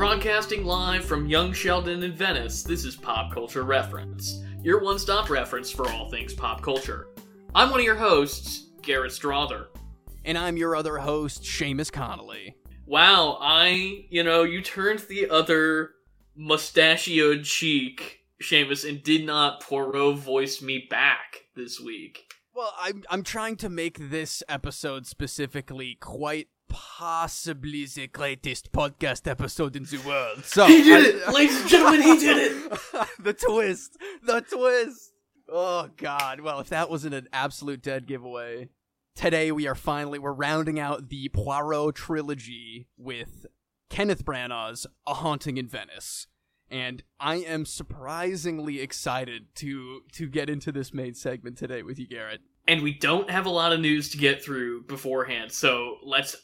Broadcasting live from Young Sheldon in Venice, this is Pop Culture Reference, your one stop reference for all things pop culture. I'm one of your hosts, Garrett Strother. And I'm your other host, Seamus Connolly. Wow, I, you know, you turned the other mustachioed cheek, Seamus, and did not Poirot voice me back this week. Well, I'm I'm trying to make this episode specifically quite possibly the greatest podcast episode in the world. So He did I- it! Ladies and gentlemen, he did it! the twist, the twist. Oh God! Well, if that wasn't an absolute dead giveaway, today we are finally we're rounding out the Poirot trilogy with Kenneth Branagh's A Haunting in Venice. And I am surprisingly excited to to get into this main segment today with you, Garrett. And we don't have a lot of news to get through beforehand, so let's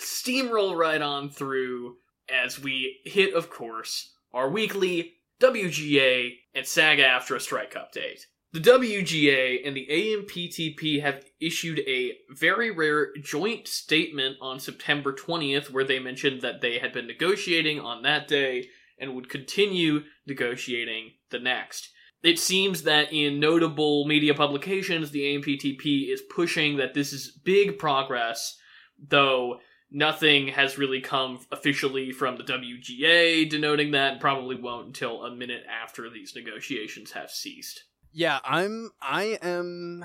steamroll right on through as we hit, of course, our weekly WGA and SAG AFTRA strike update. The WGA and the AMPTP have issued a very rare joint statement on September 20th where they mentioned that they had been negotiating on that day and would continue negotiating the next. It seems that in notable media publications, the AMPTP is pushing that this is big progress, though nothing has really come officially from the WGA denoting that, and probably won't until a minute after these negotiations have ceased. Yeah, I'm. I am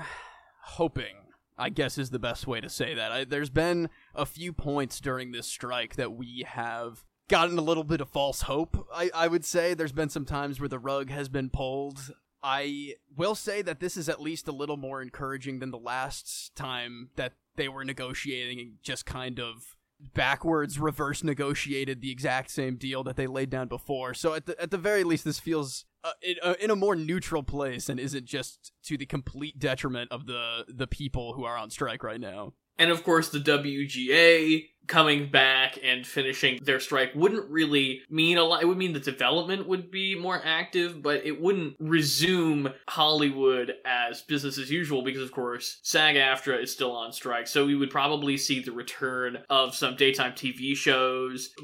hoping. I guess is the best way to say that. I, there's been a few points during this strike that we have gotten a little bit of false hope. I, I would say there's been some times where the rug has been pulled. I will say that this is at least a little more encouraging than the last time that they were negotiating and just kind of backwards reverse negotiated the exact same deal that they laid down before. So at the at the very least, this feels uh, in, uh, in a more neutral place and isn't just to the complete detriment of the the people who are on strike right now. And of course, the WGA coming back and finishing their strike wouldn't really mean a lot. It would mean the development would be more active, but it wouldn't resume Hollywood as business as usual because, of course, SAG AFTRA is still on strike. So we would probably see the return of some daytime TV shows.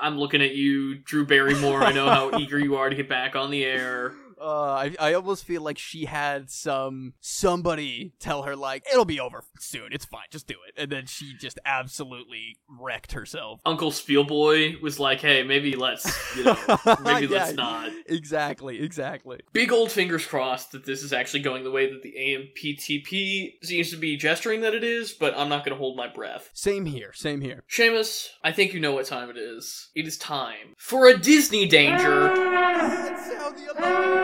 I'm looking at you, Drew Barrymore. I know how eager you are to get back on the air. Uh, I, I almost feel like she had some somebody tell her like it'll be over soon. It's fine, just do it, and then she just absolutely wrecked herself. Uncle Spielboy was like, hey, maybe let's, you know, maybe Yeah, let's not. Exactly, exactly. Big old fingers crossed that this is actually going the way that the AMPTP seems to be gesturing that it is, but I'm not going to hold my breath. Same here, same here. Seamus, I think you know what time it is. It is time for a Disney danger.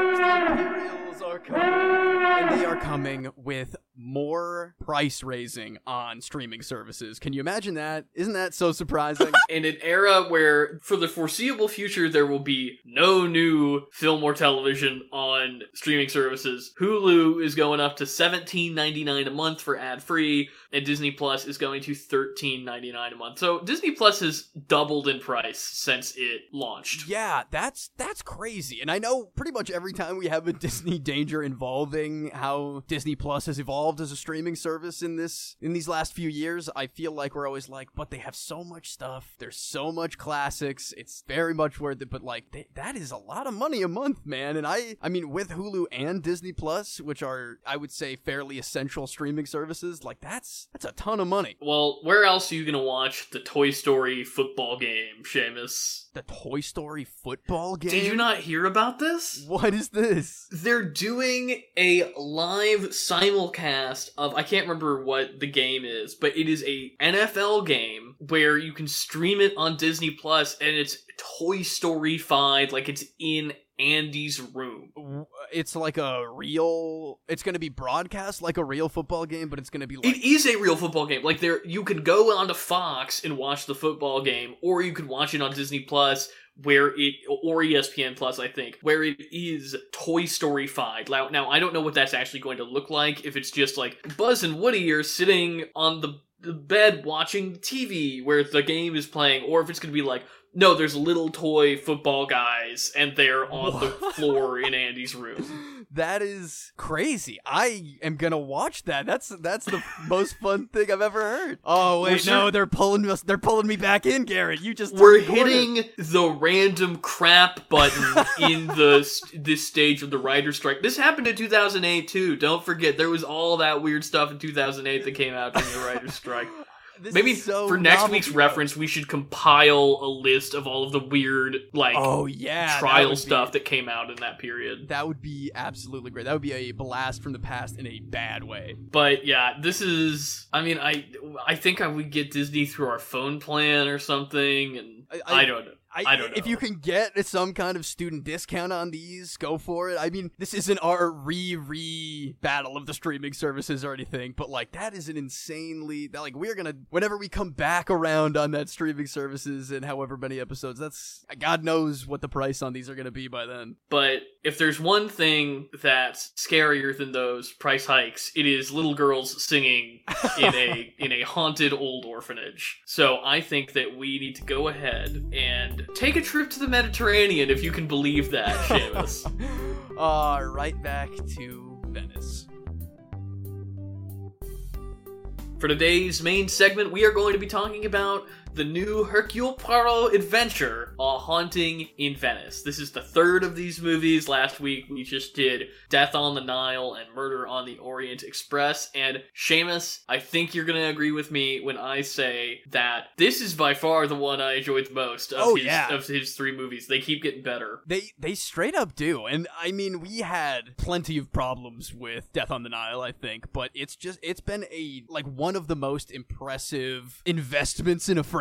Imperials are coming, and they are coming with more price raising on streaming services. Can you imagine that? Isn't that so surprising? In an era where, for the foreseeable future, there will be no new film or television on streaming services, Hulu is going up to $17.99 a month for ad free, and Disney Plus is going to $13.99 a month. So Disney Plus has doubled in price since it launched. Yeah, that's that's crazy. And I know pretty much every time we have a Disney danger involving how Disney Plus has evolved as a streaming service in this in these last few years, I feel like we're always like, but they have so much stuff. There's so much classics. It's very much worth it, but like they, that is a lot of money a month, man. And I I mean with Hulu and Disney Plus, which are I would say fairly essential streaming services, like that's that's a ton of money. Well, where else are you gonna watch the Toy Story football game, Seamus? The Toy Story football game? Did you not hear about this? What is this? They're doing a live simulcast of I can't remember what the game is, but it is a NFL game where you can stream it on Disney Plus and it's Toy Story 5 like it's in Andy's room. It's like a real it's going to be broadcast like a real football game but it's going to be like It is a real football game. Like there you could go onto Fox and watch the football game, or you could watch it on Disney Plus where it or ESPN Plus, I think, where it is Toy Story fied. Now, now I don't know what that's actually going to look like. If it's just like Buzz and Woody are sitting on the the bed watching TV where the game is playing, or if it's going to be like No, there's little toy football guys, and they're on the floor in Andy's room. That is crazy. I am gonna watch that. That's that's the most fun thing I've ever heard. Oh wait, We're no, they're pulling us. They're pulling me back in, Garrett. You just We're corner. hitting the random crap button in the this stage of the writer's strike. This happened in 2008 too. Don't forget, there was all that weird stuff in 2008 that came out during the writer's strike. This Maybe so for next novel week's reference, we should compile a list of all of the weird, like, Oh yeah, that trial be- stuff that came out in that period. That would be absolutely great. That would be a blast from the past in a bad way. But yeah, this is. I mean, I I think I would get Disney through our phone plan or something, and I- I, don't know. I don't If you can get some kind of student discount on these, go for it. I mean, this isn't our re re battle of the streaming services or anything, but like that is an insanely that, like we're gonna whenever we come back around on that streaming services and however many episodes, that's God knows what the price on these are gonna be by then. But if there's one thing that's scarier than those price hikes, it is little girls singing in a in a haunted old orphanage. So I think that we need to go ahead and take a trip to the Mediterranean if you can believe that, Seamus. uh, right back to Venice. For today's main segment, we are going to be talking about the new Hercule Poirot adventure, A Haunting in Venice. This is the third of these movies. Last week we just did Death on the Nile and Murder on the Orient Express. And Seamus, I think you're going to agree with me when I say that this is by far the one I enjoyed the most of, Oh, his, yeah. of his three movies. They keep getting better. They they straight up do. And I mean, we had plenty of problems with Death on the Nile, I think, but it's just it's been a like one of the most impressive investments in a franchise.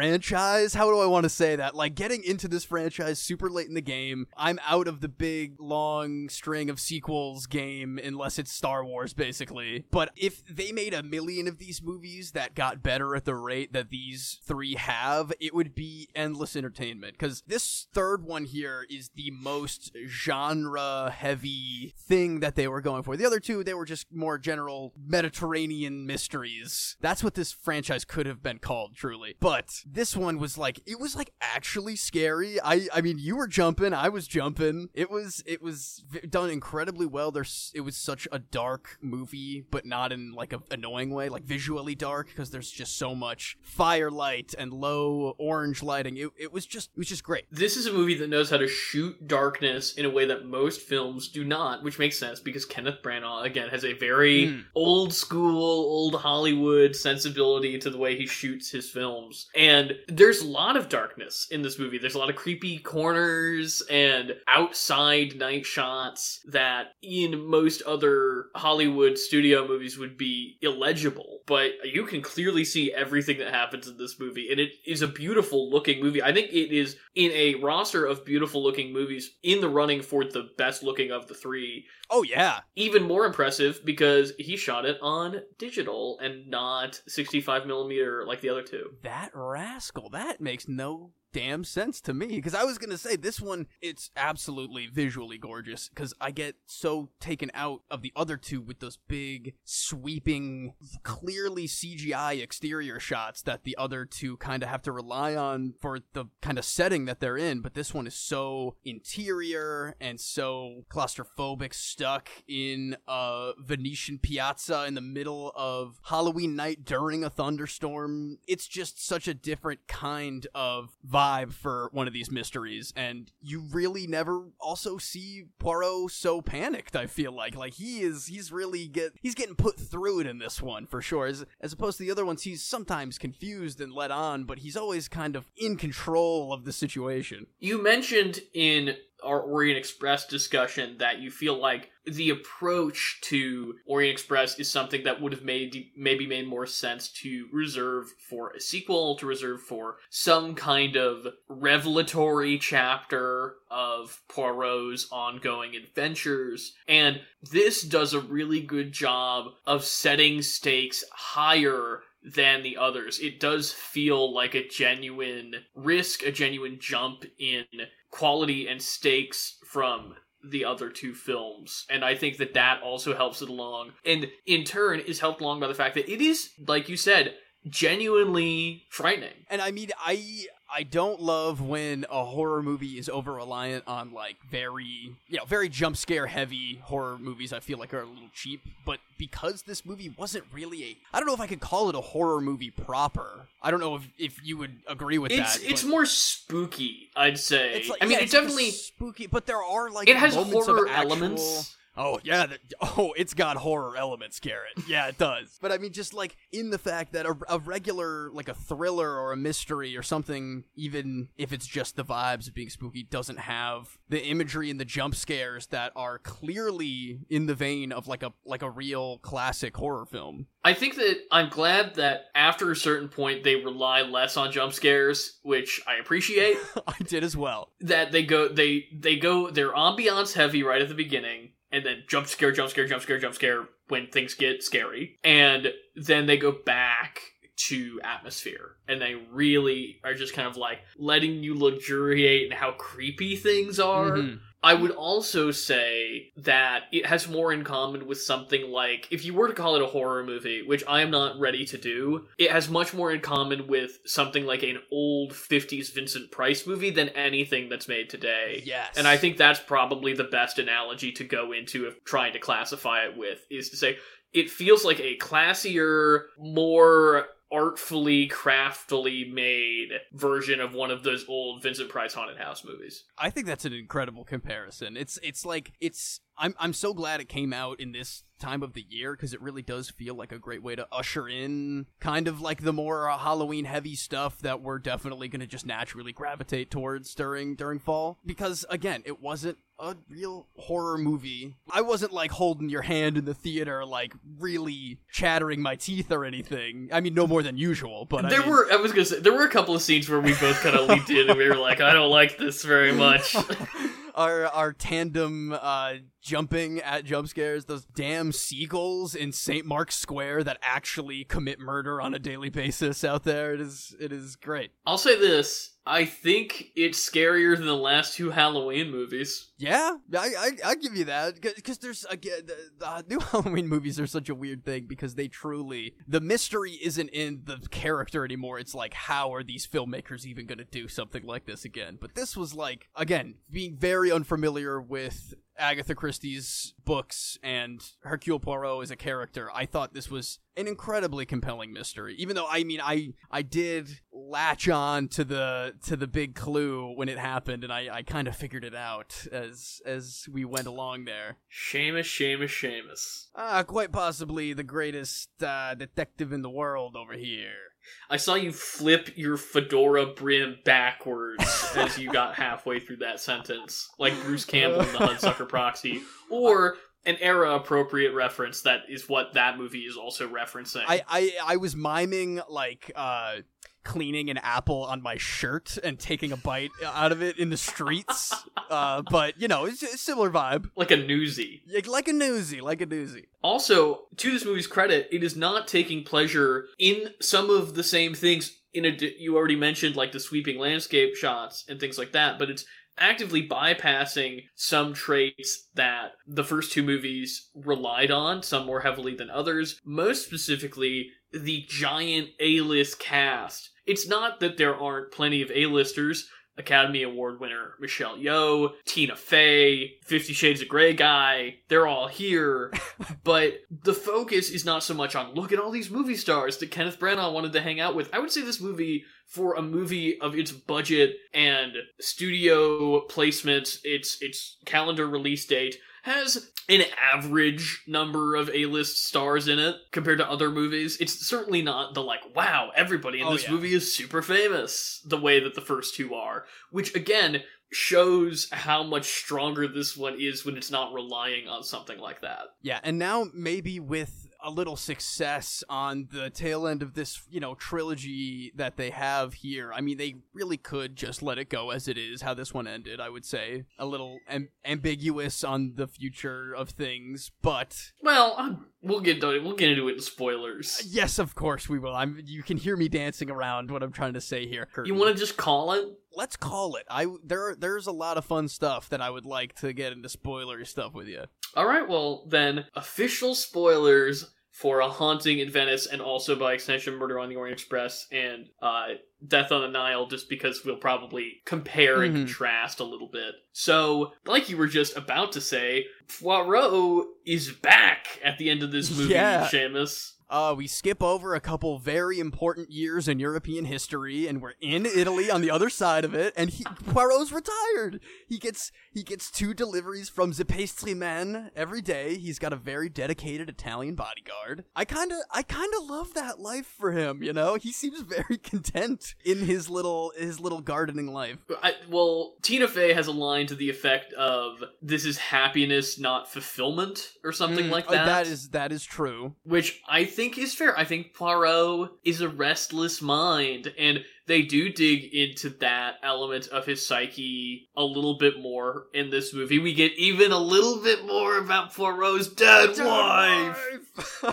How do I want to say that? Like getting into this franchise super late in the game. I'm out of the big long string of sequels game unless it's Star Wars basically. But if they made a million of these movies that got better at the rate that these 3 have, it would be endless entertainment cuz this third one here is the most genre heavy thing that they were going for. The other two they were just more general Mediterranean mysteries. That's what this franchise could have been called truly. But this one was like it was like actually scary. I I mean you were jumping, I was jumping. It was it was done incredibly well. There's it was such a dark movie, but not in like a annoying way, like visually dark because there's just so much firelight and low orange lighting. It, it was just it was just great. This is a movie that knows how to shoot darkness in a way that most films do not, which makes sense because Kenneth Branagh again has a very Mm. old school, old Hollywood sensibility to the way he shoots his films. And there's a lot of darkness in this movie. There's a lot of creepy corners and outside night shots that in most other Hollywood studio movies would be illegible. But you can clearly see everything that happens in this movie. And it is a beautiful looking movie. I think it is in a roster of beautiful looking movies in the running for the best looking of the three Oh yeah. even more impressive because he shot it on digital and not 65 millimeter like the other two. That rascal. That makes no damn sense to me because I was gonna say this one it's absolutely visually gorgeous because I get so taken out of the other two with those big sweeping clearly CGI exterior shots that the other two kind of have to rely on for the kind of setting that they're in but this one is so interior and so claustrophobic stuck in a Venetian piazza in the middle of Halloween night during a thunderstorm. It's just such a different kind of vibe for one of these mysteries and you really never also see Poirot so panicked I feel like. Like he is he's really get he's getting put through it in this one for sure as as opposed to the other ones he's sometimes confused and let on but he's always kind of in control of the situation. You mentioned in our Orient Express discussion that you feel like the approach to Orient Express is something that would have made maybe made more sense to reserve for a sequel, to reserve for some kind of revelatory chapter of Poirot's ongoing adventures. And this does a really good job of setting stakes higher than the others. It does feel like a genuine risk, a genuine jump in quality and stakes from the other two films. And I think that that also helps it along. And in turn is helped along by the fact that it is, like you said, genuinely frightening. And I mean, I I don't love when a horror movie is over reliant on like very you know very jump scare heavy horror movies. I feel like are a little cheap, but because this movie wasn't really a I don't know if I could call it a horror movie proper. I don't know if if you would agree with It's that. it's more spooky, I'd say. it's like I mean, yeah, it it's definitely spooky, but there are like it has of horror actual- elements. Oh yeah, the, oh it's got horror elements, Garrett. Yeah, it does. but I mean, just like in the fact that a, a regular like a thriller or a mystery or something, even if it's just the vibes of being spooky, doesn't have the imagery and the jump scares that are clearly in the vein of like a like a real classic horror film. I think that I'm glad that after a certain point they rely less on jump scares, which I appreciate. I did as well. that they go they they go they're ambiance heavy right at the beginning and then jump scare jump scare jump scare jump scare when things get scary and then they go back to atmosphere and they really are just kind of like letting you luxuriate in how creepy things are Mhm. I would also say that it has more in common with something like, if you were to call it a horror movie, which I am not ready to do, it has much more in common with something like an old 50s Vincent Price movie than anything that's made today. Yes, And I think that's probably the best analogy to go into if trying to classify it with, is to say it feels like a classier, more artfully, craftily made version of one of those old Vincent Price haunted house movies. I think that's an incredible comparison. It's it's like it's I'm I'm so glad it came out in this time of the year because it really does feel like a great way to usher in kind of like the more uh, Halloween heavy stuff that we're definitely going to just naturally gravitate towards during during fall because again, it wasn't a real horror movie. I wasn't like holding your hand in the theater like really chattering my teeth or anything. I mean no more than usual, but I there mean- were I was gonna say there were a couple of scenes where we both kind of leaped in and we were like, I don't like this very much. our our tandem uh jumping at jump scares those damn seagulls in St. Mark's Square that actually commit murder on a daily basis out there. It is it is great. I'll say this: I think it's scarier than the last two Halloween movies. yeah I I, I give you that. Because there's again the, the new Halloween movies are such a weird thing because they truly the mystery isn't in the character anymore. It's like how are these filmmakers even going to do something like this again? But this was like again being very unfamiliar with Agatha Christie's books and Hercule Poirot as a character, I thought this was an incredibly compelling mystery. Even though I mean I I did latch on to the to the big clue when it happened and I, I kind of figured it out as as we went along there. Seamus, Seamus, Seamus. Ah, quite possibly the greatest uh, detective in the world over here. I saw you flip your fedora brim backwards as you got halfway through that sentence, like Bruce Campbell in the Hudsucker Proxy, or an era appropriate reference that is what that movie is also referencing. I, I I was miming like uh cleaning an apple on my shirt and taking a bite out of it in the streets. uh but you know, it's a similar vibe. like a newsie. Like, like a newsie, like a newsie. Also, to this movie's credit, it is not taking pleasure in some of the same things. In a, you already mentioned like the sweeping landscape shots and things like that, but it's actively bypassing some traits that the first two movies relied on, some more heavily than others. Most specifically, the giant A-list cast. It's not that there aren't plenty of A-listers. Academy Award winner Michelle Yeoh, Tina Fey, Fifty Shades of Grey guy, they're all here. but the focus is not so much on look at all these movie stars that Kenneth Branagh wanted to hang out with. I would say this movie, for a movie of its budget and studio placements, its its calendar release date, has an average number of A-list stars in it compared to other movies. It's certainly not the like, wow, everybody in Oh, this yeah. movie is super famous the way that the first two are, which again shows how much stronger this one is when it's not relying on something like that. Yeah, and now maybe with a little success on the tail end of this, you know, trilogy that they have here. I mean, they really could just let it go as it is. How this one ended, I would say, a little am- ambiguous on the future of things, but Well, um, we'll get to, we'll get into it in spoilers. yes, of course we will. I'm. You can hear me dancing around what I'm trying to say here. You want to just call it? Let's call it. I there. There's a lot of fun stuff that I would like to get into spoilery stuff with you. All right, well then, official spoilers for a haunting in Venice and also by extension Murder on the Orient Express and uh, Death on the Nile, just because we'll probably compare and Mhm. contrast a little bit. So, like you were just about to say, Poirot is back at the end of this movie, Yeah. Seamus. Uh, we skip over a couple very important years in European history, and we're in Italy on the other side of it. And he, Poirot's retired. He gets he gets two deliveries from the pastry man every day. He's got a very dedicated Italian bodyguard. I kind of I kind of love that life for him. You know, he seems very content in his little his little gardening life. I, well, Tina Fey has a line to the effect of "This is happiness, not fulfillment," or something Mm, like uh, that. that is that is true. which I think is fair. I think Poirot is a restless mind, and they do dig into that element of his psyche a little bit more in this movie. We get even a little bit more about Poirot's dead, wife.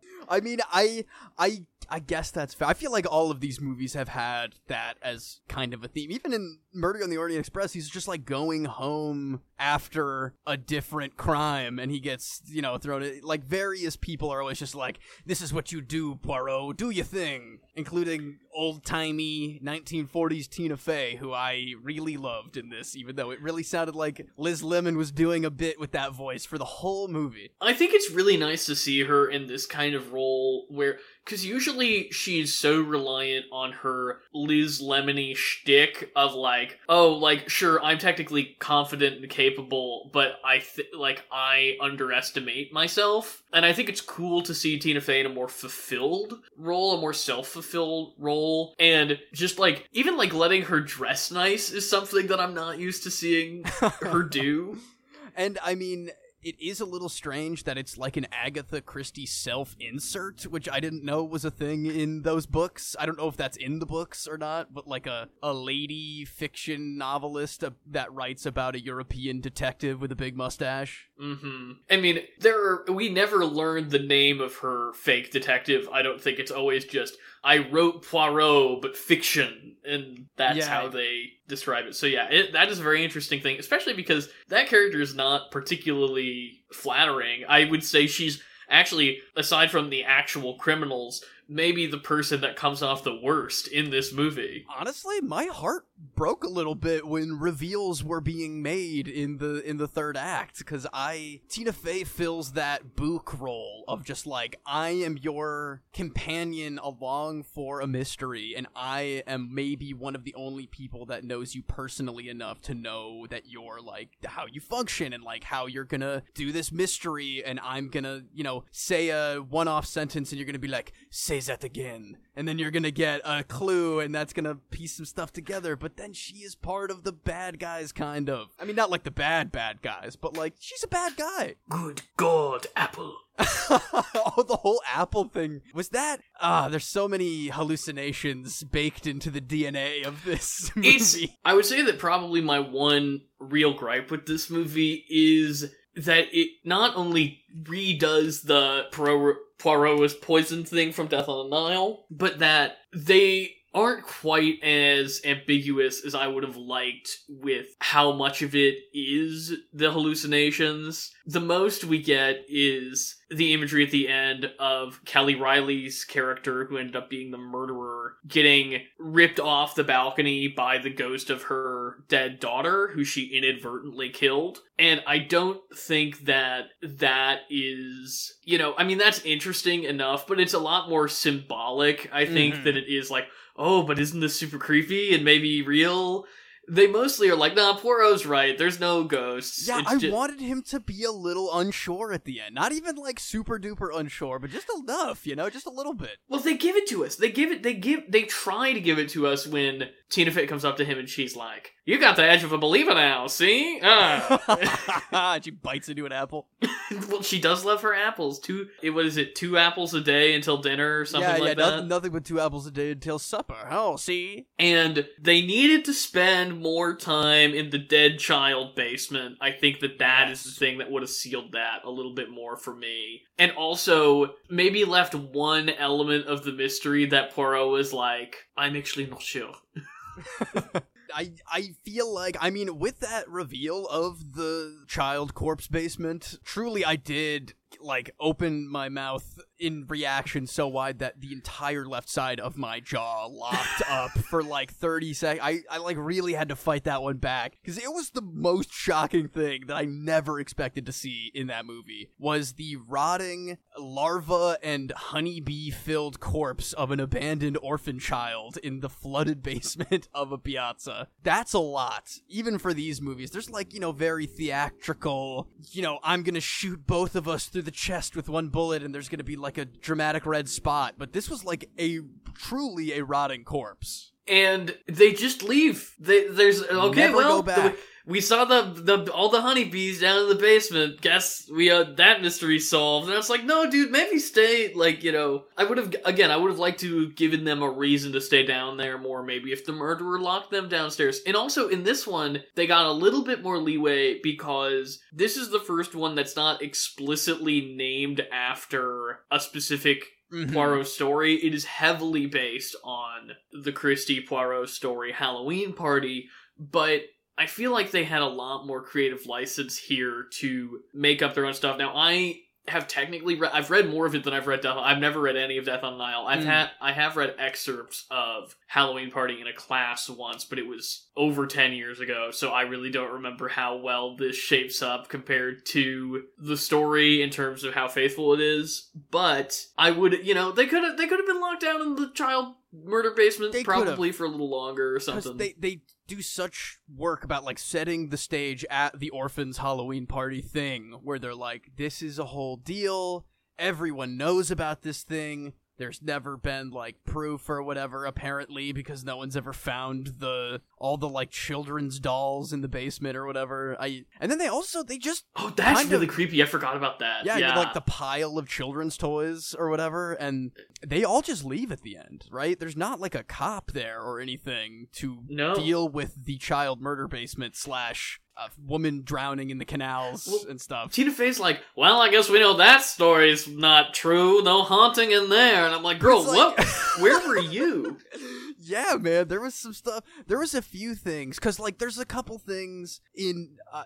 I mean, I, I, I guess that's fair. I feel like all of these movies have had that as kind of a theme. Even in Murder on the Orient Express, he's just like going home after a different crime, and he gets, you know, thrown. in- Like various people are always just like, "This is what you do, Poirot. Do your thing," including old timey 1940s Tina Fey, who I really loved in this, even though it really sounded like Liz Lemon was doing a bit with that voice for the whole movie. I think it's really nice to see her in this kind of role where, because usually she's so reliant on her Liz Lemony shtick of like, oh, like sure, I'm technically confident and capable, but I th- like I underestimate myself, and I think it's cool to see Tina Fey in a more fulfilled role, a more self-fulfilled role, and just like even like letting her dress nice is something that I'm not used to seeing her do. And I mean, it is a little strange that it's like an Agatha Christie self insert, which I didn't know was a thing in those books. I don't know if that's in the books or not, but like a, a lady fiction novelist that writes about a European detective with a big mustache. hmm I mean, there are, we never learned the name of her fake detective. I don't think it's always just I wrote Poirot, but fiction, and that's Yeah. how they describe it. So yeah, it, that is a very interesting thing, especially because that character is not particularly flattering. I would say she's actually, aside from the actual criminals, maybe the person that comes off the worst in this movie. Honestly, my heart broke a little bit when reveals were being made in the in the third act because I Tina Fey fills that book role of just like I am your companion along for a mystery and I am maybe one of the only people that knows you personally enough to know that you're like how you function and like how you're gonna do this mystery and I'm gonna you know say a one-off sentence and you're gonna be like say that again. And then you're gonna get a clue and that's gonna piece some stuff together. But then she is part of the bad guys kind of. I mean not like the bad bad guys but like she's a bad guy. Good God, Apple. oh the whole apple thing. Was that ah there's so many hallucinations baked into the dna of this movie. It's. I would say that probably my one real gripe with this movie is that it not only redoes the Poirot, Poirot was poisoned thing from Death on the Nile, but that they aren't quite as ambiguous as I would have liked with how much of it is the hallucinations. The most we get is the imagery at the end of Kelly Reilly's character, who ended up being the murderer, getting ripped off the balcony by the ghost of her dead daughter, who she inadvertently killed. And I don't think that that is, you know, I mean, that's interesting enough, but it's a lot more symbolic, I think, Mhm. than it is like, oh, but isn't this super creepy and maybe real? They mostly are like, nah, Poirot's right. There's no ghosts. yeah, It's I ju- wanted him to be a little unsure at the end. Not even like super duper unsure, but just enough, you know, just a little bit. Well, they give it to us. They give it. They give. They try to give it to us when Tina Fey comes up to him and she's like, "You got the edge of a believer now. See? Ah." she bites into an apple. well, she does love her apples. Two. It what is it? Two apples a day until dinner or something yeah, like yeah, that. no- nothing but two apples a day until supper. Oh, see? and they needed to spend more time in the dead child basement. I think that that is Yes. the thing that would have sealed that a little bit more for me. And also, maybe left one element of the mystery that Poirot was like, I'm actually not sure. I I feel like I mean with that reveal of the child corpse basement, truly I did like open my mouth in reaction so wide that the entire left side of my jaw locked up for like 30 seconds. I, I like really had to fight that one back because it was the most shocking thing that I never expected to see in that movie was the rotting larva and honeybee filled corpse of an abandoned orphan child in the flooded basement of a piazza. That's a lot, even for these movies. There's like, you know, very theatrical, you know, I'm gonna shoot both of us through the chest with one bullet and there's gonna be like a dramatic red spot. But this was like a truly a rotting corpse. and they just leave. They, there's okay. Never well, go back. the- we saw the the all the honeybees down in the basement. Guess we uh that mystery solved. And I was like, no, dude, maybe stay. Like you know, I would have again. I would have liked to have given them a reason to stay down there more. Maybe if the murderer locked them downstairs. And also in this one, they got a little bit more leeway because this is the first one that's not explicitly named after a specific Mhm. Poirot story. It is heavily based on the Christie Poirot story Halloween Party, but I feel like they had a lot more creative license here to make up their own stuff. Now I have technically read I've read more of it than I've read Death I've never read any of Death on the Nile. I've Mm. had I have read excerpts of Halloween Party in a class once, but it was over 10 years ago, so I really don't remember how well this shapes up compared to the story in terms of how faithful it is. But I would, you know, they could have they could have been locked down in the child murder basement They probably for a little longer or something. they they do such work about like setting the stage at the orphans Halloween party thing where they're like this is a whole deal. Everyone knows about this thing there's never been like proof or whatever apparently because no one's ever found the all the like children's dolls in the basement or whatever i and then they also they just oh, that's really of- creepy. I forgot about that. yeah, Yeah, like the pile of children's toys or whatever, and they all just leave at the end, right? There's not like a cop there or anything to No. deal with the child murder basement slash uh, woman drowning in the canals Well, and stuff. Tina Fey's like, well, I guess we know that story's not true. No haunting in there. And I'm like, girl, like- what? Where were you? yeah, man, there was some stuff. There was a few things because like there's a couple things in. Uh,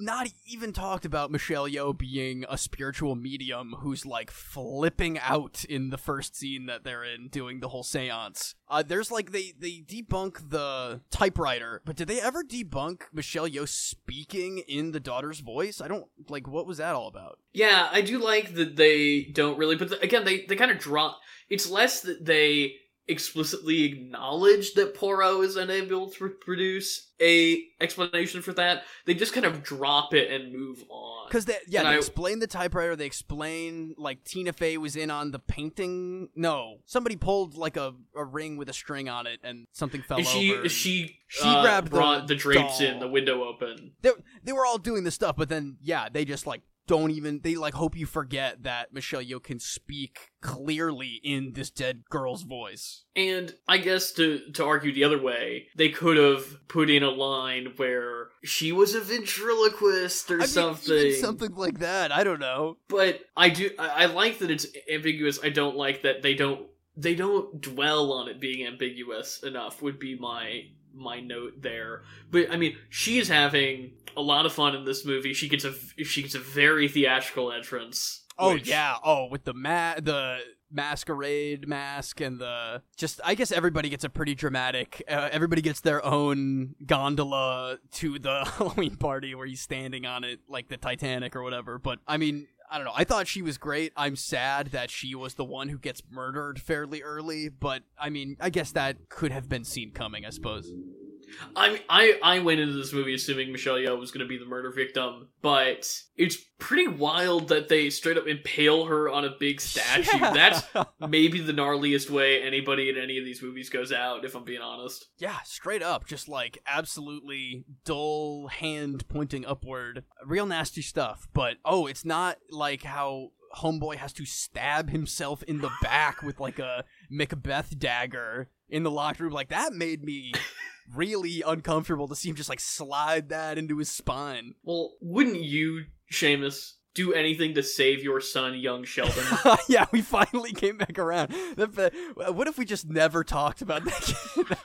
not even talked about Michelle Yeoh being a spiritual medium who's like flipping out in the first scene that they're in doing the whole séance. Uh, there's like they they debunk the typewriter, but did they ever debunk Michelle Yeoh speaking in the daughter's voice? I don't like what was that all about? Yeah, I do like that they don't really, but th- again, they, they kind of drop. It's less that they explicitly acknowledge that Poirot is unable to produce a explanation for that. They just kind of drop it and move on. Because they yeah And they I- explain the typewriter. They explain like Tina Fey was in on the painting. No, somebody pulled like a, a ring with a string on it, and something fell she over. she She uh, grabbed the brought the, drapes doll. in, the window open. they, they were all doing this stuff, but then yeah, they just like don't even they like hope you forget that Michelle Yeoh can speak clearly in this dead girl's voice. And I guess to to argue the other way, they could have put in a line where she was a ventriloquist or I mean, something. something like that. I don't know. But I do I, I like that it's ambiguous. I don't like that they don't they don't dwell on it being ambiguous enough would be my my note there. But I mean, she's having a lot of fun in this movie. She gets a she gets a very theatrical entrance. Oh which- yeah. Oh, with the ma- the masquerade mask and the just I guess everybody gets a pretty dramatic uh, everybody gets their own gondola to the Halloween party where he's standing on it like the Titanic or whatever. But I mean, I don't know. I thought she was great. I'm sad that she was the one who gets murdered fairly early, but I mean, I guess that could have been seen coming, I suppose. I I I went into this movie assuming Michelle Yeoh was going to be the murder victim, but it's pretty wild that they straight up impale her on a big statue. Yeah. That's maybe the gnarliest way anybody in any of these movies goes out. If I'm being honest. Yeah, straight up, just like absolutely dull hand pointing upward. Real nasty stuff. But oh, it's not like how Homeboy has to stab himself in the back with like a Macbeth dagger in the locked room. Like that made me really uncomfortable to see him just like slide that into his spine. Well, wouldn't you, Seamus, do anything to save your son, young Sheldon? yeah, we finally came back around. What if we just never talked about that kid?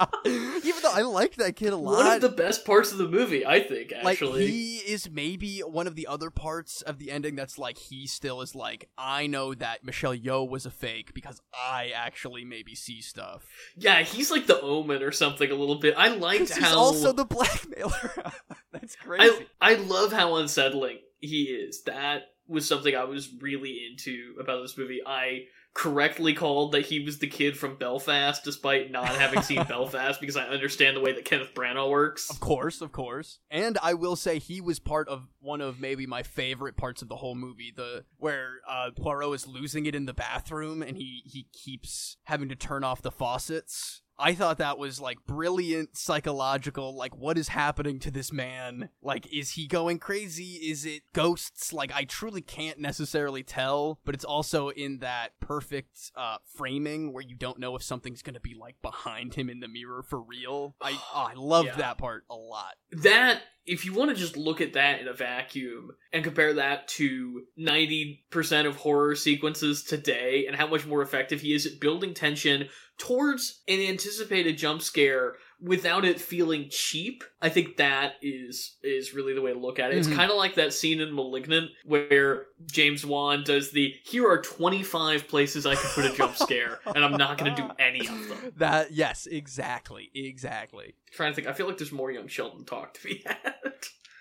Even though I like that kid a lot. One of the best parts of the movie, I think, like actually. he is maybe one of the other parts of the ending that's like he still is like I know that Michelle Yeoh was a fake because I actually maybe see stuff. yeah, he's like the omen or something a little bit. I liked 'Cause he's how also the blackmailer. that's I crazy. I love how unsettling he is. That was something I was really into about this movie. I correctly called that he was the kid from Belfast, despite not having seen Belfast, because I understand the way that Kenneth Branagh works. Of course, of course. And I will say he was part of one of maybe my favorite parts of the whole movie, the where uh, Poirot is losing it in the bathroom and he he keeps having to turn off the faucets. I thought that was like brilliant psychological like what is happening to this man? Like is he going crazy? Is it ghosts? Like I truly can't necessarily tell, but it's also in that perfect uh framing where you don't know if something's going to be like behind him in the mirror for real. I oh, I loved Yeah. that part a lot. that if you want to just look at that in a vacuum and compare that to 90% of horror sequences today and how much more effective he is at building tension towards an anticipated jump scare without it feeling cheap i think that is is really the way to look at it it's Mhm. kind of like that scene in malignant where james wan does the here are 25 places i can put a jump scare and i'm not going to do any of them That yes, exactly, exactly. trying to think i feel like there's more young sheldon talk to be had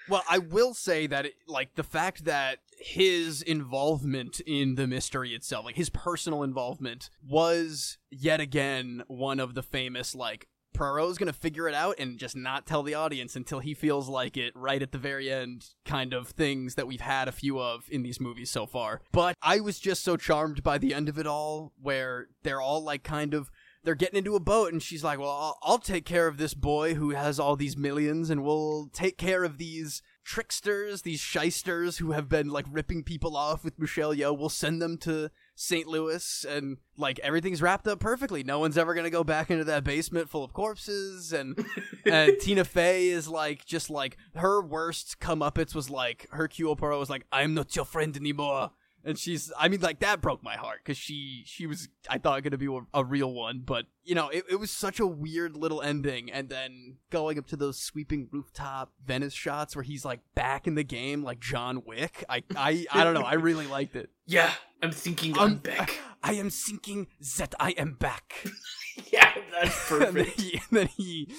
Well, I will say that it, like the fact that his involvement in the mystery itself, like his personal involvement was yet again one of the famous like Poirot's gonna figure it out and just not tell the audience until he feels like it right at the very end kind of things that we've had a few of in these movies so far. But I was just so charmed by the end of it all where they're all like kind of they're getting into a boat and she's like well I'll, I'll take care of this boy who has all these millions and we'll take care of these tricksters these shysters who have been like ripping people off with michelle yeoh we'll send them to st louis and like everything's wrapped up perfectly. No one's ever gonna go back into that basement full of corpses and and tina fey is like just like her worst comeuppance was like hercule poirot was like i'm not your friend anymore and she's i mean like that broke my heart because she she was i thought it gonna be a, a real one. But you know it, it was such a weird little ending. And then going up to those sweeping rooftop venice shots where he's like back in the game like john wick. I i, I don't know. I really liked it. Yeah i'm thinking i'm Um, back. I am thinking that i am back. Yeah that's and then perfect. he, and then he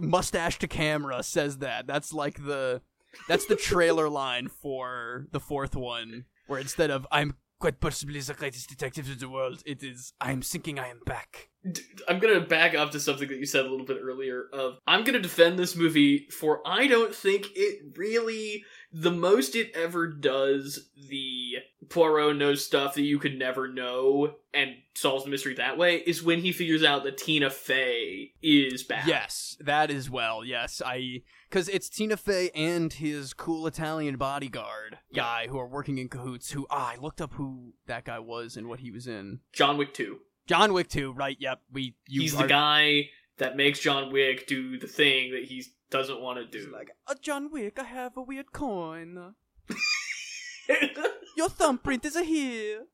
mustache to camera says that. That's like the that's the trailer line for the fourth one where instead of i'm quite possibly the greatest detective in the world it is i'm thinking i am back I'm gonna back up to something that you said a little bit earlier. Of I'm gonna defend this movie for I don't think it really the most it ever does the Poirot knows stuff that you could never know and solves the mystery that way is when he figures out that Tina Fey is bad. yes that as well yes i because it's tina fey and his cool italian bodyguard Yeah. guy who are working in cahoots who ah, i looked up who that guy was and what he was in John Wick 2. john wick 2 right yep we you He's are- the guy that makes John Wick do the thing that he doesn't want to He's do. like uh, john wick i have a weird coin Your thumbprint is a here.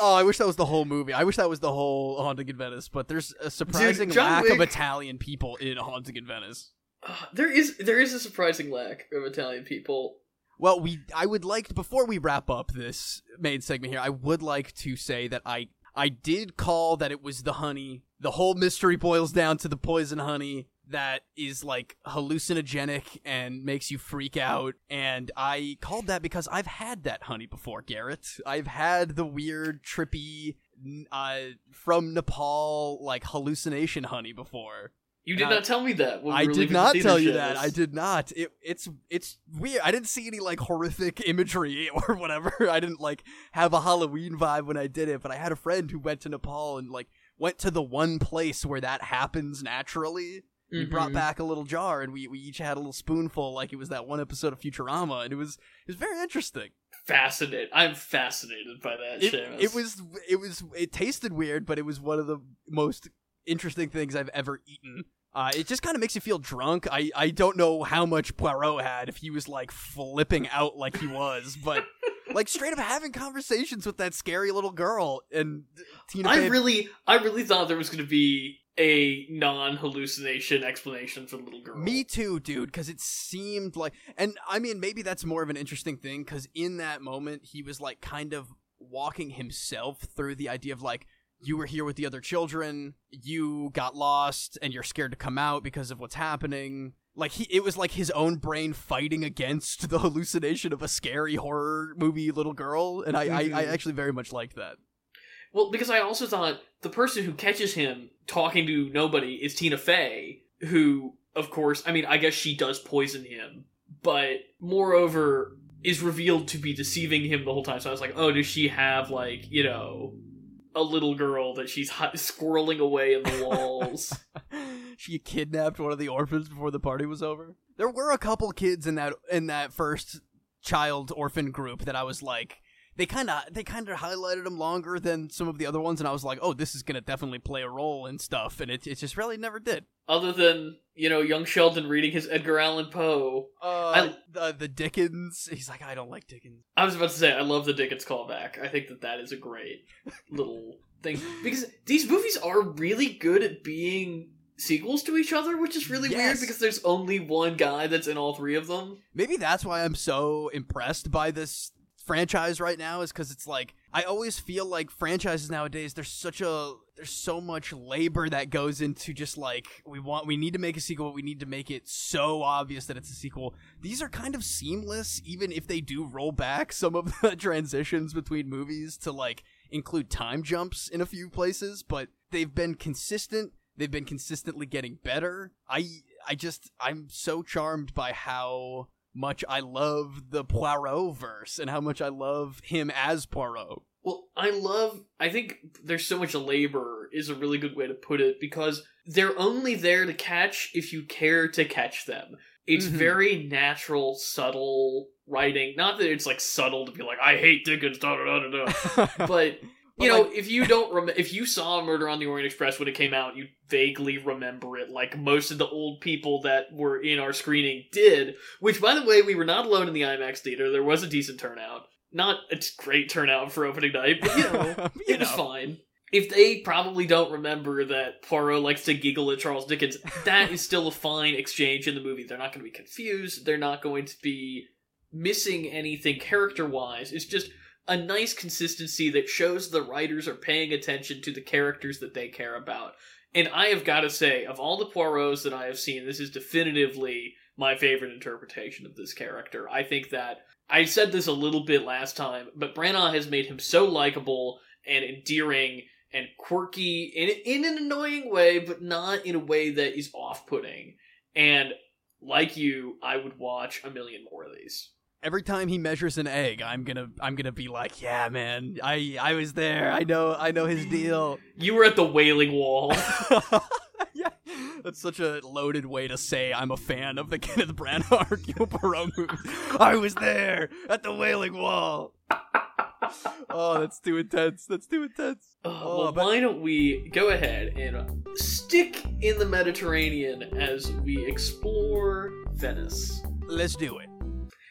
Oh, I wish that was the whole movie. I wish that was the whole Haunting in Venice. But there's a surprising John lack of Italian people in Haunting in Venice. Uh, there is there is a surprising lack of Italian people. Well, we I would like before we wrap up this main segment here, I would like to say that I I did call that it was the honey. The whole mystery boils down to the poison honey that is like hallucinogenic and makes you freak out. And I called that because I've had that honey before, Garrett. I've had the weird, trippy, uh, from Nepal like hallucination honey before. You did Uh, not tell me that. when we I did not tell you shows. that. I did not. It, it's it's weird. I didn't see any like horrific imagery or whatever. I didn't like have a Halloween vibe when I did it. But I had a friend who went to Nepal and like went to the one place where that happens naturally. He brought Mhm. back a little jar and we, we each had a little spoonful like it was that one episode of Futurama and it was it was very interesting. Fascinated. I'm fascinated by that. It, Seamus. it was it was it tasted weird, but it was one of the most interesting things I've ever eaten. Uh, it just kind of makes you feel drunk. I, I don't know how much Poirot had if he was like flipping out like he was, but like straight up having conversations with that scary little girl and Tina. I Fey- really, I really thought there was going to be a non-hallucination explanation for the little girl. Me too, dude, because it seemed like, and I mean, maybe that's more of an interesting thing because in that moment, he was like kind of walking himself through the idea of like, you were here with the other children, you got lost, and you're scared to come out because of what's happening. Like he, it was like his own brain fighting against the hallucination of a scary horror movie little girl, and I, I, I Mhm. actually very much liked that. Well, because I also thought the person who catches him talking to nobody is Tina Fey, who, of course, I mean, I guess she does poison him, but moreover, is revealed to be deceiving him the whole time. So I was like, oh, does she have, like, you know, a little girl that she's hi- squirreling away in the walls? she kidnapped one of the orphans before the party was over. There were a couple kids in that in that first child orphan group that I was like they kind of they kind of highlighted them longer than some of the other ones and I was like, "Oh, this is going to definitely play a role and stuff." And it it just really never did. Other than, you know, young Sheldon reading his Edgar Allan Poe. Uh the the Dickens, he's like, "I don't like Dickens." I was about to say, I love the Dickens callback. I think that that is a great little thing. Because these movies are really good at being sequels to each other, which is really weird because there's only one guy that's in all three of them. Maybe that's why I'm so impressed by this franchise right now is because it's like I always feel like franchises nowadays there's such a there's so much labor that goes into just like we want we need to make a sequel we need to make it so obvious that it's a sequel. These are kind of seamless even if they do roll back some of the transitions between movies to like include time jumps in a few places but they've been consistent they've been consistently getting better. I i just i'm so charmed by how much I love the Poirot verse and how much I love him as Poirot. Well, I love. I think there's so much labor is a really good way to put it because they're only there to catch if you care to catch them. It's Mhm. very natural, subtle writing. Not that it's like subtle to be like, I hate Dickens, da da da da But, you know, like- if you don't rem- if you saw Murder on the Orient Express when it came out, you vaguely remember it, like most of the old people that were in our screening did. Which, by the way, we were not alone in the IMAX theater. There was a decent turnout. Not a great turnout for opening night, but you know, You it was fine. If they probably don't remember that Poirot likes to giggle at Charles Dickens, that is still a fine exchange in the movie. They're not going to be confused. They're not going to be missing anything character wise. It's just a nice consistency that shows the writers are paying attention to the characters that they care about. And I have got to say, of all the Poirots that I have seen, this is definitively my favorite interpretation of this character. I think that I said this a little bit last time, but Branagh has made him so likable and endearing and quirky in in an annoying way, but not in a way that is off-putting. And like you, I would watch a million more of these. Every time he measures an egg, I'm gonna I'm gonna be like, yeah, man, I I was there. I know I know his deal. You were at the Wailing Wall. yeah, that's such a loaded way to say I'm a fan of the Kenneth Branagh Poirot movies. I was there at the Wailing Wall. oh, that's too intense. That's too intense. Uh, Oh, well, but- why don't we go ahead and stick in the Mediterranean as we explore Venice? Let's do it.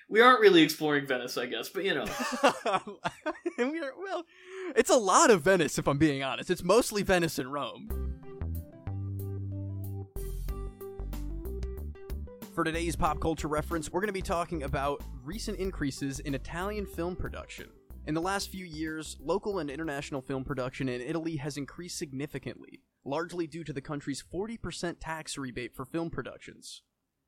We aren't really exploring Venice, I guess, but you know. we are well. It's a lot of Venice, if I'm being honest. It's mostly Venice and Rome. For today's pop culture reference, we're going to be talking about recent increases in Italian film production. In the last few years, local and international film production in Italy has increased significantly, largely due to the country's 40% tax rebate for film productions.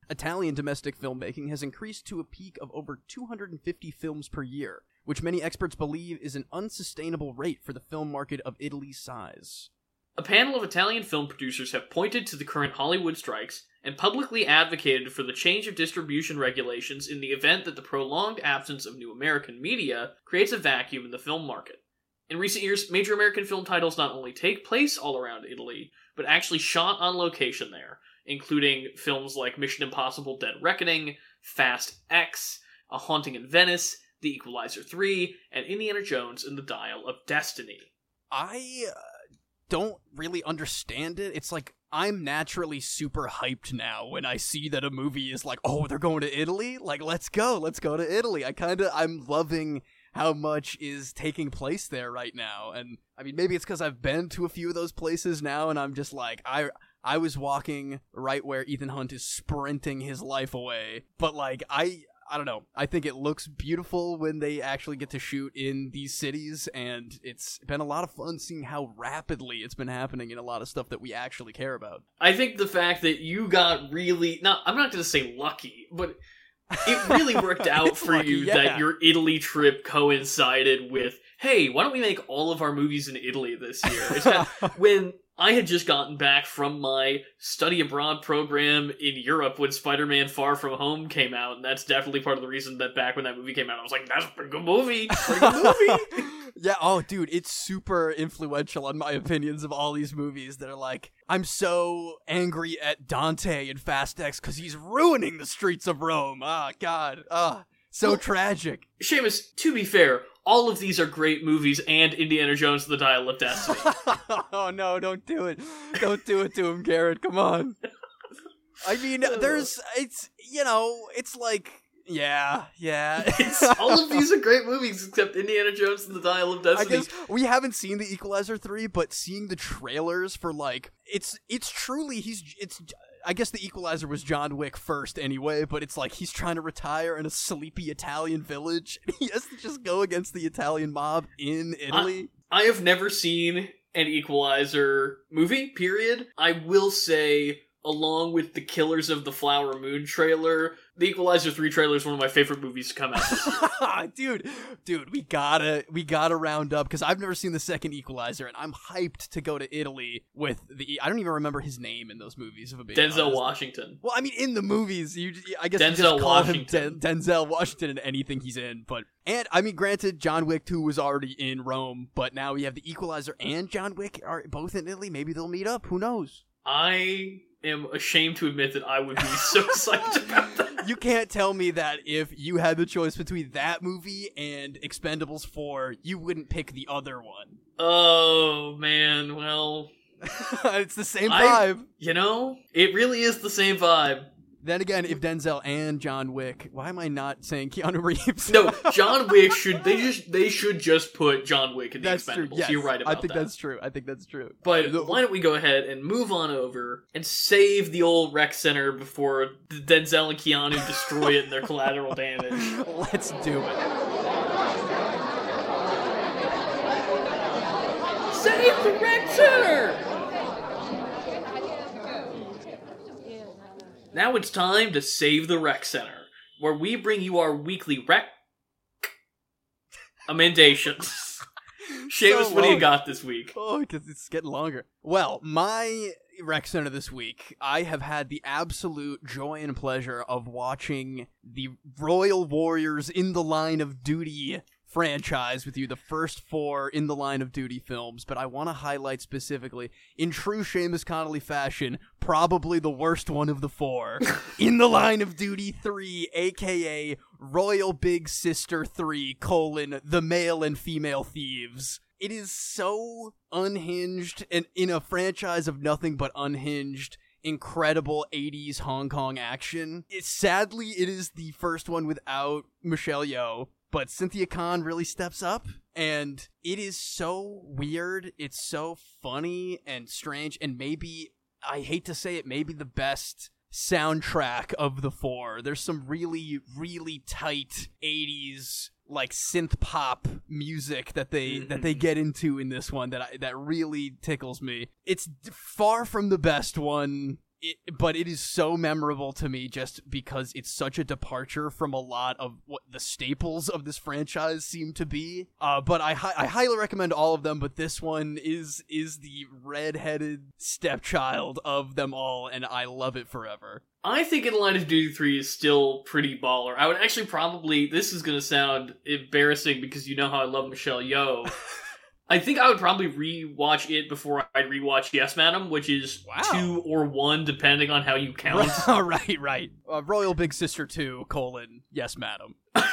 Italian domestic filmmaking has increased to a peak of over 250 films per year, which many experts believe is an unsustainable rate for the film market of Italy's size. A panel of Italian film producers have pointed to the current Hollywood strikes and publicly advocated for the change of distribution regulations in the event that the prolonged absence of new American media creates a vacuum in the film market. In recent years, major American film titles not only take place all around Italy, but actually shot on location there, including films like Mission Impossible Dead Reckoning, Fast X, A Haunting in Venice, The Equalizer 3, and Indiana Jones and the Dial of Destiny. I uh, don't really understand it. It's like I'm naturally super hyped now when I see that a movie is like, "Oh, they're going to Italy? Like, let's go. Let's go to Italy." I kind of I'm loving how much is taking place there right now. And I mean, maybe it's because I've been to a few of those places now, and I'm just like, I I was walking right where Ethan Hunt is sprinting his life away, but like I I don't know. I think it looks beautiful when they actually get to shoot in these cities, and it's been a lot of fun seeing how rapidly it's been happening in a lot of stuff that we actually care about. I think the fact that you got really not I'm not going to say lucky, but it really worked out for lucky, you yeah. that your Italy trip coincided with, hey, why don't we make all of our movies in Italy this year? It's when I had just gotten back from my study abroad program in Europe when Spider Man Far From Home came out, and that's definitely part of the reason that back when that movie came out, I was like, that's a pretty good movie. Pretty good movie. yeah, oh dude, it's super influential on my opinions of all these movies that are like, I'm so angry at Dante in Fast X because he's ruining the streets of Rome. Ah, God. Ah, so Well- tragic. Seamus, to be fair, all of these are great movies and Indiana Jones and the Dial of Destiny. oh no, don't do it. Don't do it to him, Garrett. Come on. I mean, there's it's you know, it's like yeah, yeah. It's, all of these are great movies except Indiana Jones and the Dial of I Destiny. guess we haven't seen the Equalizer 3, but seeing the trailers for like it's it's truly he's it's I guess the Equalizer was John Wick first anyway, but it's like he's trying to retire in a sleepy Italian village. He has to just go against the Italian mob in Italy. I have never seen an Equalizer movie, period. I will say, along with the Killers of the Flower Moon trailer, the Equalizer 3 trailer is one of my favorite movies to come out dude, dude, we gotta we gotta round up because I've never seen the second Equalizer, and I'm hyped to go to Italy with the. I don't even remember his name in those movies. I'm being Denzel honest. Washington. Well, I mean, in the movies, you I guess you Denzel just call Washington. him Den- Denzel Washington in anything he's in. But and I mean, granted, John Wick two was already in Rome, but now we have the Equalizer and John Wick are both in Italy. Maybe they'll meet up. Who knows? I am ashamed to admit that I would be so psyched about that. You can't tell me that if you had the choice between that movie and Expendables four, you wouldn't pick the other one. Oh, man. Well, it's the same I- vibe. you know, it really is the same vibe. Then again, if Denzel and John Wick, why am I not saying Keanu Reeves? No, John Wick should they just they should just put John Wick in the that's Expendables. true. Yes, You're right about I think that. that's true. I think that's true. But The- why don't we go ahead and move on over and save the old rec center before Denzel and Keanu destroy it in their collateral damage? Let's do it. Save the rec center! Now it's time to save the rec center, where we bring you our weekly rec emendations. Seamus, So what do you got this week? Oh, because it's getting longer. Well, my rec center this week, I have had the absolute joy and pleasure of watching the Royal Warriors in the Line of Duty franchise with you, the first four in the Line of Duty films. But I want to highlight specifically, in true Seamus Connolly fashion, probably the worst one of the four. in the Line of Duty 3, aka Royal Big Sister 3, colon, the male and female thieves. It is so unhinged and in a franchise of nothing but unhinged incredible 80s Hong Kong action. It, sadly, it is the first one without Michelle Yeoh, but Cynthia Khan really steps up and it is so weird. It's so funny and strange and maybe I hate to say it, maybe the best soundtrack of the four. There's some really, really tight 80s like synth pop music that they mm-hmm. that they get into in this one that I, that really tickles me. It's far from the best one. It, but it is so memorable to me just because it's such a departure from a lot of what the staples of this franchise seem to be. Uh, but I, hi- I highly recommend all of them. But this one is is the redheaded stepchild of them all, and I love it forever. I think In Line of Duty 3 is still pretty baller. I would actually probably, this is going to sound embarrassing because you know how I love Michelle Yeoh. I think I would probably rewatch it before I'd rewatch Yes Madam, which is Wow. two or one depending on how you count. right, right. Uh, Royal Big Sister two colon yes, madam.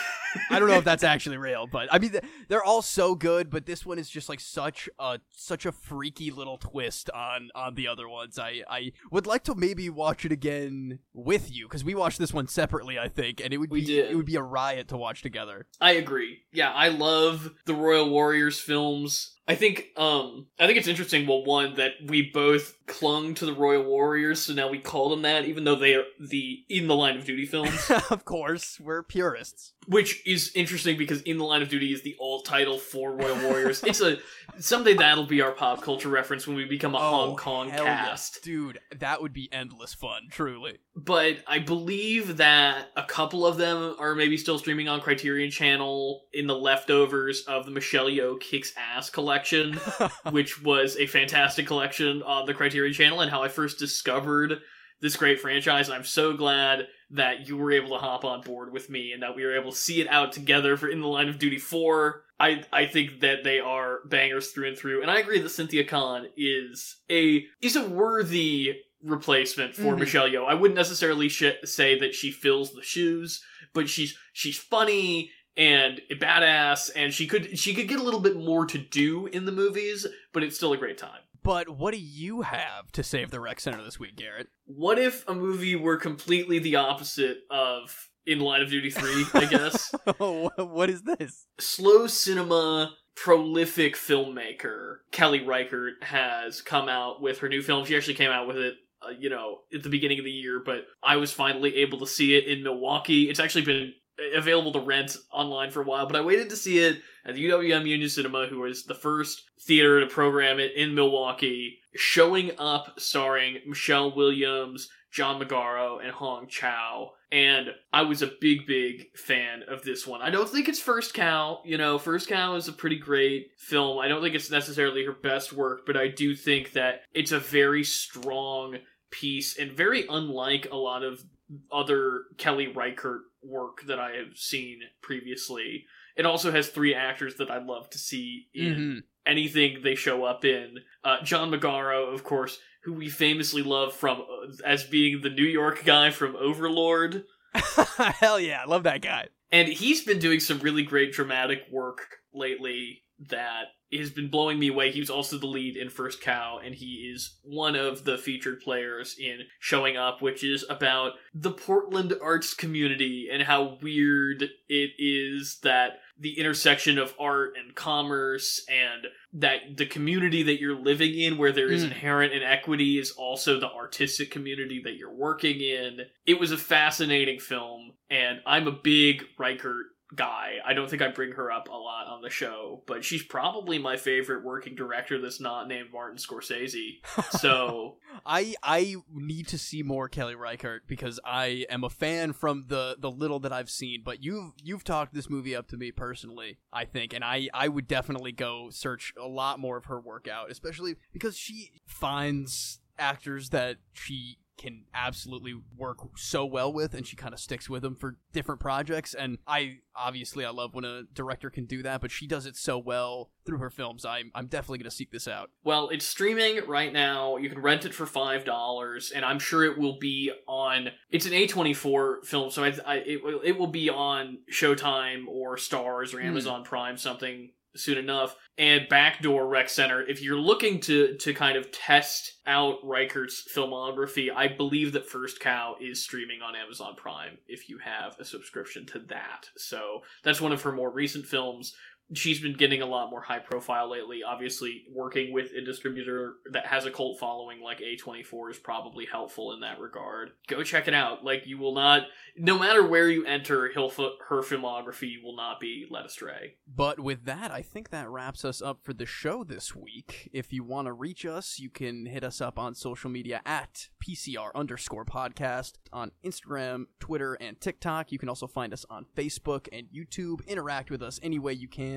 I don't know if that's actually real, but I mean they're all so good, but this one is just like such a such a freaky little twist on on the other ones. I I would like to maybe watch it again with you because we watched this one separately, I think, and it would We be did. it would be a riot to watch together. I agree. Yeah, I love the Royal Warriors films. I think um I think it's interesting well one that we both clung to the Royal Warriors so now we call them that even though they are the in the line of duty films of course, we're purists. which is interesting because in the line of duty is the alt title for Royal Warriors. It's a someday that'll be our pop culture reference when we become a Hong Kong Oh, hell yeah. cast. dude. That would be endless fun, truly. but I believe that a couple of them are maybe still streaming on Criterion Channel in the leftovers of the Michelle Yeoh Kicks Ass collection, which was a fantastic collection on the Criterion Channel, and how I first discovered this great franchise. And I'm so glad that you were able to hop on board with me and that we were able to see it out together for In the Line of Duty 4. I, I think that they are bangers through and through, and I agree that Cynthia Khan is a is a worthy replacement for Mhm. Michelle Yeoh. I wouldn't necessarily sh- say that she fills the shoes, but she's she's funny and a badass, and she could she could get a little bit more to do in the movies, but it's still a great time. But what do you have to save the rec center this week, Garrett? What if a movie were completely the opposite of In Line of Duty 3, I guess? what is this? Slow cinema prolific filmmaker Kelly Reichardt has come out with her new film. She actually came out with it, uh, you know, at the beginning of the year, but I was finally able to see it in Milwaukee. It's actually been available to rent online for a while, but I waited to see it at the UWM Union Cinema, who was the first theater to program it in Milwaukee, showing up starring Michelle Williams, John Magaro, and Hong Chau. And I was a big, big fan of this one. I don't think it's First Cow. You know, First Cow is a pretty great film. I don't think it's necessarily her best work, but I do think that it's a very strong piece and very unlike a lot of other Kelly Reichardt work that I have seen previously. It also has three actors that I'd love to see in Mhm. anything they show up in. Uh, John Magaro, of course, who we famously love from uh, as being the New York guy from Overlord, Hell yeah, I love that guy. and he's been doing some really great dramatic work lately that has been blowing me away. He was also the lead in First Cow, and he is one of the featured players in Showing Up, which is about the Portland arts community and how weird it is that the intersection of art and commerce and that the community that you're living in where there is Mm. inherent inequity is also the artistic community that you're working in. It was a fascinating film, and I'm a big Reichardt guy. I don't think I bring her up a lot on the show, but she's probably my favorite working director that's not named Martin Scorsese. So I I need to see more Kelly Reichardt because I am a fan from the the little that I've seen. But you've you've talked this movie up to me personally, I think, and I I would definitely go search a lot more of her work out, especially because she finds actors that she can absolutely work so well with and she kind of sticks with them for different projects and I obviously I love when a director can do that but she does it so well through her films I'm I'm definitely going to seek this out Well, it's streaming right now. You can rent it for five dollars, and I'm sure it will be on. It's an A24 film, so I, I it will it will be on Showtime or Starz or Hmm. Amazon Prime something soon enough. And Backdoor Rec Center. If you're looking to to kind of test out Reichardt's filmography, I believe that First Cow is streaming on Amazon Prime. If you have a subscription to that, so that's one of her more recent films she's been getting a lot more high profile lately. Obviously, working with a distributor that has a cult following like A24 is probably helpful in that regard. Go check it out. Like you will not, no matter where you enter, her filmography will not be led astray. But with that, I think that wraps us up for the show this week. If you want to reach us, you can hit us up on social media at PCR underscore podcast on Instagram, Twitter, and TikTok. You can also find us on Facebook and YouTube. Interact with us any way you can.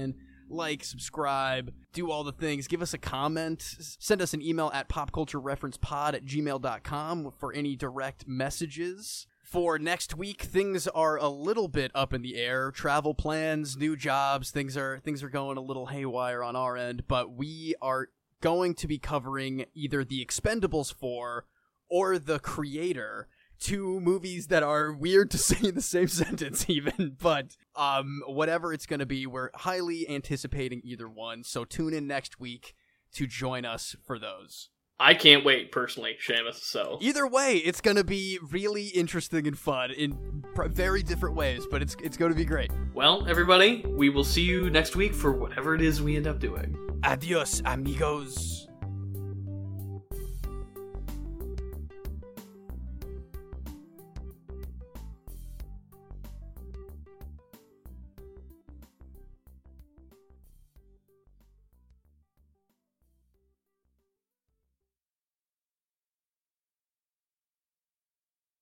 Like, subscribe, do all the things. Give us a comment. Send us an email at popculturereferencepod at gmail.com for any direct messages for next week things are a little bit up in the air travel plans new jobs things are things are going a little haywire on our end but we are going to be covering either the expendables 4 or the creator two movies that are weird to say in the same sentence even but um whatever it's going to be we're highly anticipating either one so tune in next week to join us for those I can't wait personally, Seamus. So either way it's going to be really interesting and fun in pr- very different ways but it's it's going to be great well, everybody, we will see you next week for whatever it is we end up doing. adios amigos